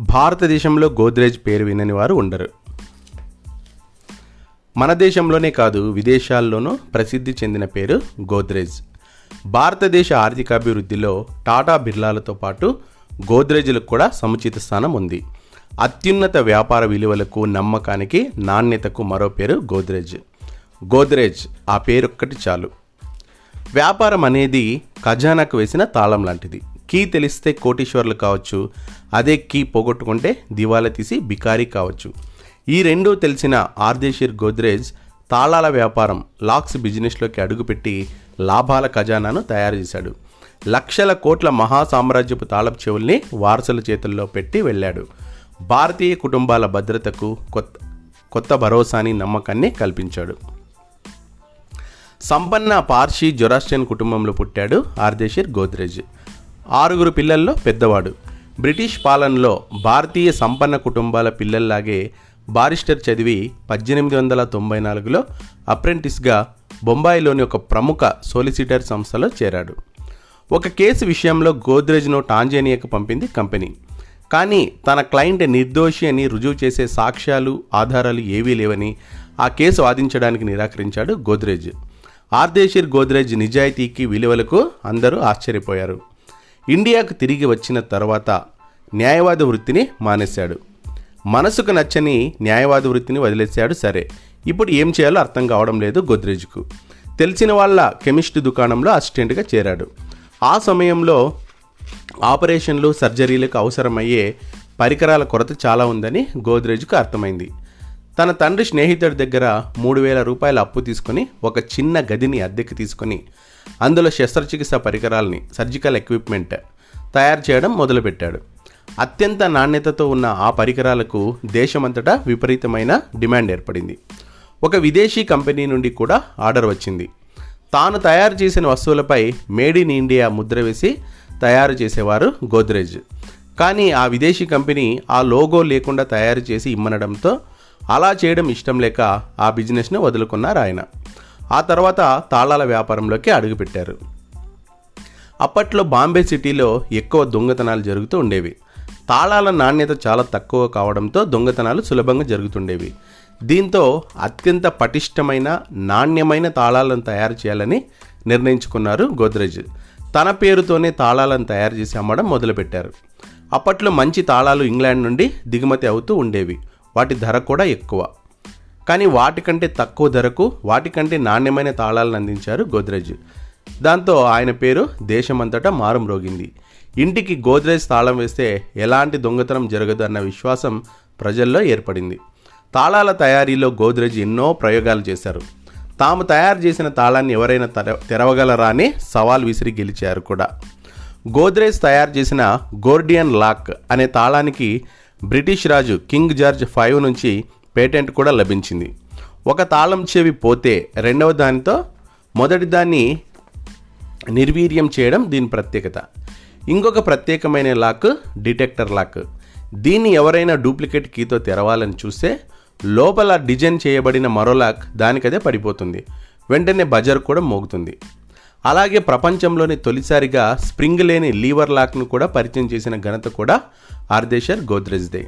భారతదేశంలో గోద్రేజ్ పేరు వినని వారు ఉండరు. మన దేశంలోనే కాదు విదేశాల్లోనూ ప్రసిద్ధి చెందిన పేరు గోద్రేజ్. భారతదేశ ఆర్థికాభివృద్ధిలో టాటా బిర్లాలతో పాటు గోద్రేజ్లకు కూడా సముచిత స్థానం ఉంది. అత్యున్నత వ్యాపార విలువలకు నమ్మకానికి నాణ్యతకు మరో పేరు గోద్రేజ్. గోద్రేజ్ ఆ పేరొక్కటి చాలు. వ్యాపారం అనేది ఖజానాకు వేసిన తాళం లాంటిది. కీ తెలిస్తే కోటీశ్వర్లు కావచ్చు అదే కీ పోగొట్టుకుంటే దివాలా తీసి బికారీ కావచ్చు. ఈ రెండూ తెలిసిన ఆర్దేశీర్ గోద్రేజ్ తాళాల వ్యాపారం లాక్స్ బిజినెస్లోకి అడుగుపెట్టి లాభాల ఖజానాను తయారు చేశాడు. లక్షల కోట్ల మహా సామ్రాజ్యపు తాళపు చెవుల్ని వారసుల చేతుల్లో పెట్టి వెళ్ళాడు. భారతీయ కుటుంబాల భద్రతకు కొత్త కొత్త భరోసాని నమ్మకాన్ని కల్పించాడు. సంపన్న పార్షి జొరాస్ట్రియన్ కుటుంబంలో పుట్టాడు ఆర్దేశిర్ గోద్రేజ్. ఆరుగురు పిల్లల్లో పెద్దవాడు. బ్రిటిష్ పాలనలో భారతీయ సంపన్న కుటుంబాల పిల్లల్లాగే బారిస్టర్ చదివి పద్దెనిమిది వందల తొంభై నాలుగులో అప్రెంటిస్గా బొంబాయిలోని ఒక ప్రముఖ సోలిసిటర్ సంస్థలో చేరాడు. ఒక కేసు విషయంలో గోద్రేజ్ను టాంజేనియాకు పంపింది కంపెనీ. కానీ తన క్లయింట్ నిర్దోషి అని రుజువు చేసే సాక్ష్యాలు ఆధారాలు ఏవీ లేవని ఆ కేసు వాదించడానికి నిరాకరించాడు గోద్రేజ్. ఆర్దేశీర్ గోద్రేజ్ నిజాయితీకి విలువలకు అందరూ ఆశ్చర్యపోయారు. ఇండియాకు తిరిగి వచ్చిన తర్వాత న్యాయవాద వృత్తిని మానేశాడు. మనసుకు నచ్చని న్యాయవాద వృత్తిని వదిలేశాడు సరే. ఇప్పుడు ఏం చేయాలో అర్థం కావడం లేదు గోద్రేజ్కు. తెలిసిన వాళ్ళ కెమిస్ట్ దుకాణంలో అసిస్టెంట్గా చేరాడు. ఆ సమయంలో ఆపరేషన్లు సర్జరీలకు అవసరమయ్యే పరికరాల కొరత చాలా ఉందని గోద్రేజ్కు అర్థమైంది. తన తండ్రి స్నేహితుడి దగ్గర మూడు వేల రూపాయల అప్పు తీసుకొని ఒక చిన్న గదిని అద్దెకి తీసుకొని అందులో శస్త్రచికిత్స పరికరాలని సర్జికల్ ఎక్విప్మెంట్ తయారు చేయడం మొదలుపెట్టాడు. అత్యంత నాణ్యతతో ఉన్న ఆ పరికరాలకు దేశమంతటా విపరీతమైన డిమాండ్ ఏర్పడింది. ఒక విదేశీ కంపెనీ నుండి కూడా ఆర్డర్ వచ్చింది. తాను తయారు చేసిన వస్తువులపై మేడ్ ఇన్ ఇండియా ముద్ర వేసి తయారు చేసేవారు గోద్రేజ్. కానీ ఆ విదేశీ కంపెనీ ఆ లోగో లేకుండా తయారు చేసి ఇమ్మనడంతో అలా చేయడం ఇష్టం లేక ఆ బిజినెస్ను వదులుకున్నారు ఆయన. ఆ తర్వాత తాళాల వ్యాపారంలోకి అడుగుపెట్టారు. అప్పట్లో బాంబే సిటీలో ఎక్కువ దొంగతనాలు జరుగుతూ ఉండేవి. తాళాల నాణ్యత చాలా తక్కువ కావడంతో దొంగతనాలు సులభంగా జరుగుతుండేవి. దీంతో అత్యంత పటిష్టమైన నాణ్యమైన తాళాలను తయారు చేయాలని నిర్ణయించుకున్నారు గోద్రేజ్. తన పేరుతోనే తాళాలను తయారు చేసి అమ్మడం మొదలుపెట్టారు. అప్పట్లో మంచి తాళాలు ఇంగ్లాండ్ నుండి దిగుమతి అవుతూ ఉండేవి. వాటి ధర కూడా ఎక్కువ. కానీ వాటికంటే తక్కువ ధరకు వాటికంటే నాణ్యమైన తాళాలను అందించారు గోద్రేజ్. దాంతో ఆయన పేరు దేశమంతటా మారుమ్రోగింది ఇంటికి గోద్రేజ్ తాళం వేస్తే ఎలాంటి దొంగతనం జరగదు అన్న విశ్వాసం ప్రజల్లో ఏర్పడింది. తాళాల తయారీలో గోద్రేజ్ ఎన్నో ప్రయోగాలు చేశారు. తాము తయారు చేసిన తాళాన్ని ఎవరైనా తెర తెరవగలరా అని సవాల్ విసిరి గెలిచారు కూడా. గోద్రేజ్ తయారు చేసిన గోర్డియన్ లాక్ అనే తాళానికి బ్రిటిష్ రాజు కింగ్ జార్జ్ ఫైవ్ నుంచి పేటెంట్ కూడా లభించింది. ఒక తాళం చెవి పోతే రెండవ దానితో మొదటి దాన్ని నిర్వీర్యం చేయడం దీని ప్రత్యేకత. ఇంకొక ప్రత్యేకమైన లాక్ డిటెక్టర్ లాక్. దీన్ని ఎవరైనా డూప్లికేట్ కీతో తెరవాలని చూస్తే లోపల డిజైన్ చేయబడిన మరో లాక్ దానికదే పడిపోతుంది. వెంటనే బజర్ కూడా మోగుతుంది. అలాగే ప్రపంచంలోని తొలిసారిగా స్ప్రింగ్ లేని లీవర్ లాక్ను కూడా పరిచయం చేసిన ఘనత కూడా ఆర్దేశర్ గోద్రెజ్దే.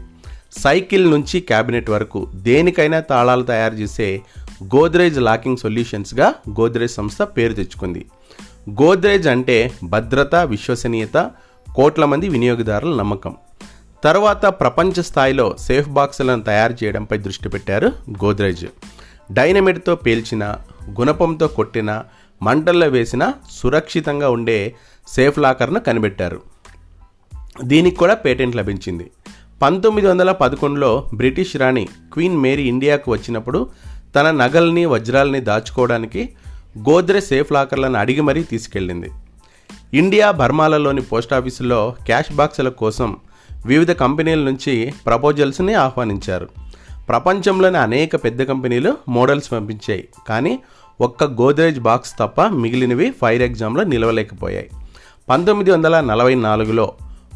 సైకిల్ నుంచి క్యాబినెట్ వరకు దేనికైనా తాళాలు తయారు చేసే గోద్రేజ్ లాకింగ్ సొల్యూషన్స్గా గోద్రేజ్ సంస్థ పేరు తెచ్చుకుంది. గోద్రేజ్ అంటే భద్రత విశ్వసనీయత కోట్ల మంది వినియోగదారుల నమ్మకం. తర్వాత ప్రపంచ స్థాయిలో సేఫ్ బాక్సులను తయారు చేయడంపై దృష్టి పెట్టారు గోద్రేజ్. డైనమిట్తో పేల్చిన గుణపంతో కొట్టిన మంటల్లో వేసిన సురక్షితంగా ఉండే సేఫ్ లాకర్ను కనిపెట్టారు. దీనికి కూడా పేటెంట్ లభించింది. పంతొమ్మిది వందల పదకొండులో బ్రిటిష్ రాణి క్వీన్ మేరీ ఇండియాకు వచ్చినప్పుడు తన నగల్ని వజ్రాల్ని దాచుకోవడానికి గోద్రేజ్ సేఫ్ లాకర్లను అడిగి మరీ తీసుకెళ్ళింది. ఇండియా బర్మాలలోని పోస్ట్ ఆఫీసులో క్యాష్ బాక్సుల కోసం వివిధ కంపెనీల నుంచి ప్రపోజల్స్ని ఆహ్వానించారు. ప్రపంచంలోని అనేక పెద్ద కంపెనీలు మోడల్స్ పంపించాయి కానీ ఒక్క గోద్రేజ్ బాక్స్ తప్ప మిగిలినవి ఫైర్ ఎగ్జామ్లో నిలవలేకపోయాయి. పంతొమ్మిది వందల నలభై నాలుగులో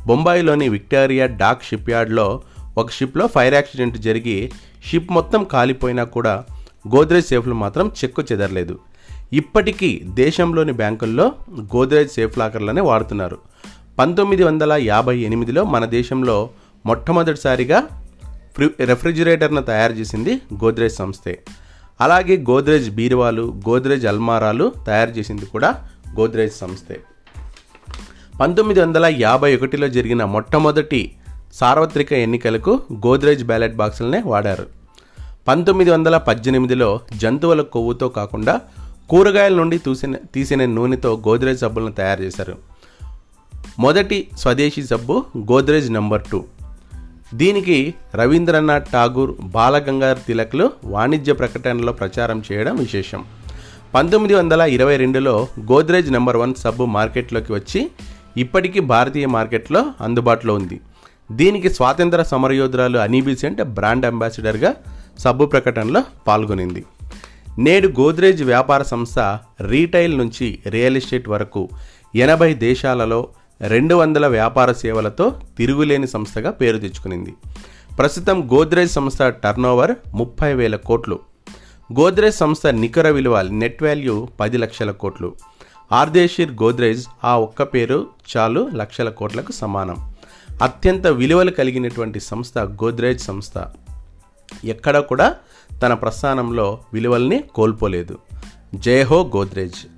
బొంబాయిలోని విక్టోరియా డాక్ షిప్ యార్డ్లో ఒక షిప్లో ఫైర్ యాక్సిడెంట్ జరిగి షిప్ మొత్తం కాలిపోయినా కూడా గోద్రేజ్ సేఫ్లు మాత్రం చెక్కు చెదరలేదు. ఇప్పటికీ దేశంలోని బ్యాంకుల్లో గోద్రేజ్ సేఫ్ లాకర్లనే వాడుతున్నారు. పంతొమ్మిది వందల యాభై ఎనిమిదిలో మన దేశంలో మొట్టమొదటిసారిగా ఫ్రి రెఫ్రిజిరేటర్ను తయారు చేసింది గోద్రేజ్ సంస్థే. అలాగే గోద్రేజ్ బీరువాలు గోద్రేజ్ అల్మారాలు తయారు చేసింది కూడా గోద్రేజ్ సంస్థే. పంతొమ్మిది వందల యాభై ఒకటిలో జరిగిన మొట్టమొదటి సార్వత్రిక ఎన్నికలకు గోద్రేజ్ బ్యాలెట్ బాక్సులనే వాడారు. పంతొమ్మిది వందల పద్దెనిమిదిలో జంతువుల కొవ్వుతో కాకుండా కూరగాయల నుండి తీసిన తీసిన నూనెతో గోద్రేజ్ సబ్బులను తయారు చేశారు. మొదటి స్వదేశీ సబ్బు గోద్రేజ్ నెంబర్ టూ. దీనికి రవీంద్రనాథ్ ఠాగూర్ బాలగంగాధర్ తిలక్లు వాణిజ్య ప్రకటనలో ప్రచారం చేయడం విశేషం. పంతొమ్మిది వందల ఇరవై రెండులో గోద్రేజ్ నెంబర్ వన్ సబ్బు మార్కెట్లోకి వచ్చి ఇప్పటికీ భారతీయ మార్కెట్లో అందుబాటులో ఉంది. దీనికి స్వాతంత్ర సమరయోధురాలు అనీబిసెంట్ బ్రాండ్ అంబాసిడర్గా సబ్బు ప్రకటనలో పాల్గొనింది. నేడు గోద్రేజ్ వ్యాపార సంస్థ రీటైల్ నుంచి రియల్ ఎస్టేట్ వరకు ఎనభై దేశాలలో రెండు వందల వ్యాపార సేవలతో తిరుగులేని సంస్థగా పేరు తెచ్చుకునింది. ప్రస్తుతం గోద్రేజ్ సంస్థ టర్నోవర్ ముప్పై వేల కోట్లు. గోద్రేజ్ సంస్థ నికర విలువ నెట్ వాల్యూ పది లక్షల కోట్లు. ఆర్దేశీర్ గోద్రేజ్ ఆ ఒక్క పేరు చాలు లక్షల కోట్లకు సమానం. అత్యంత విలువలు కలిగినటువంటి సంస్థ గోద్రేజ్ సంస్థ. ఎక్కడ కూడా తన ప్రస్థానంలో విలువల్ని కోల్పోలేదు. జయహో గోద్రేజ్.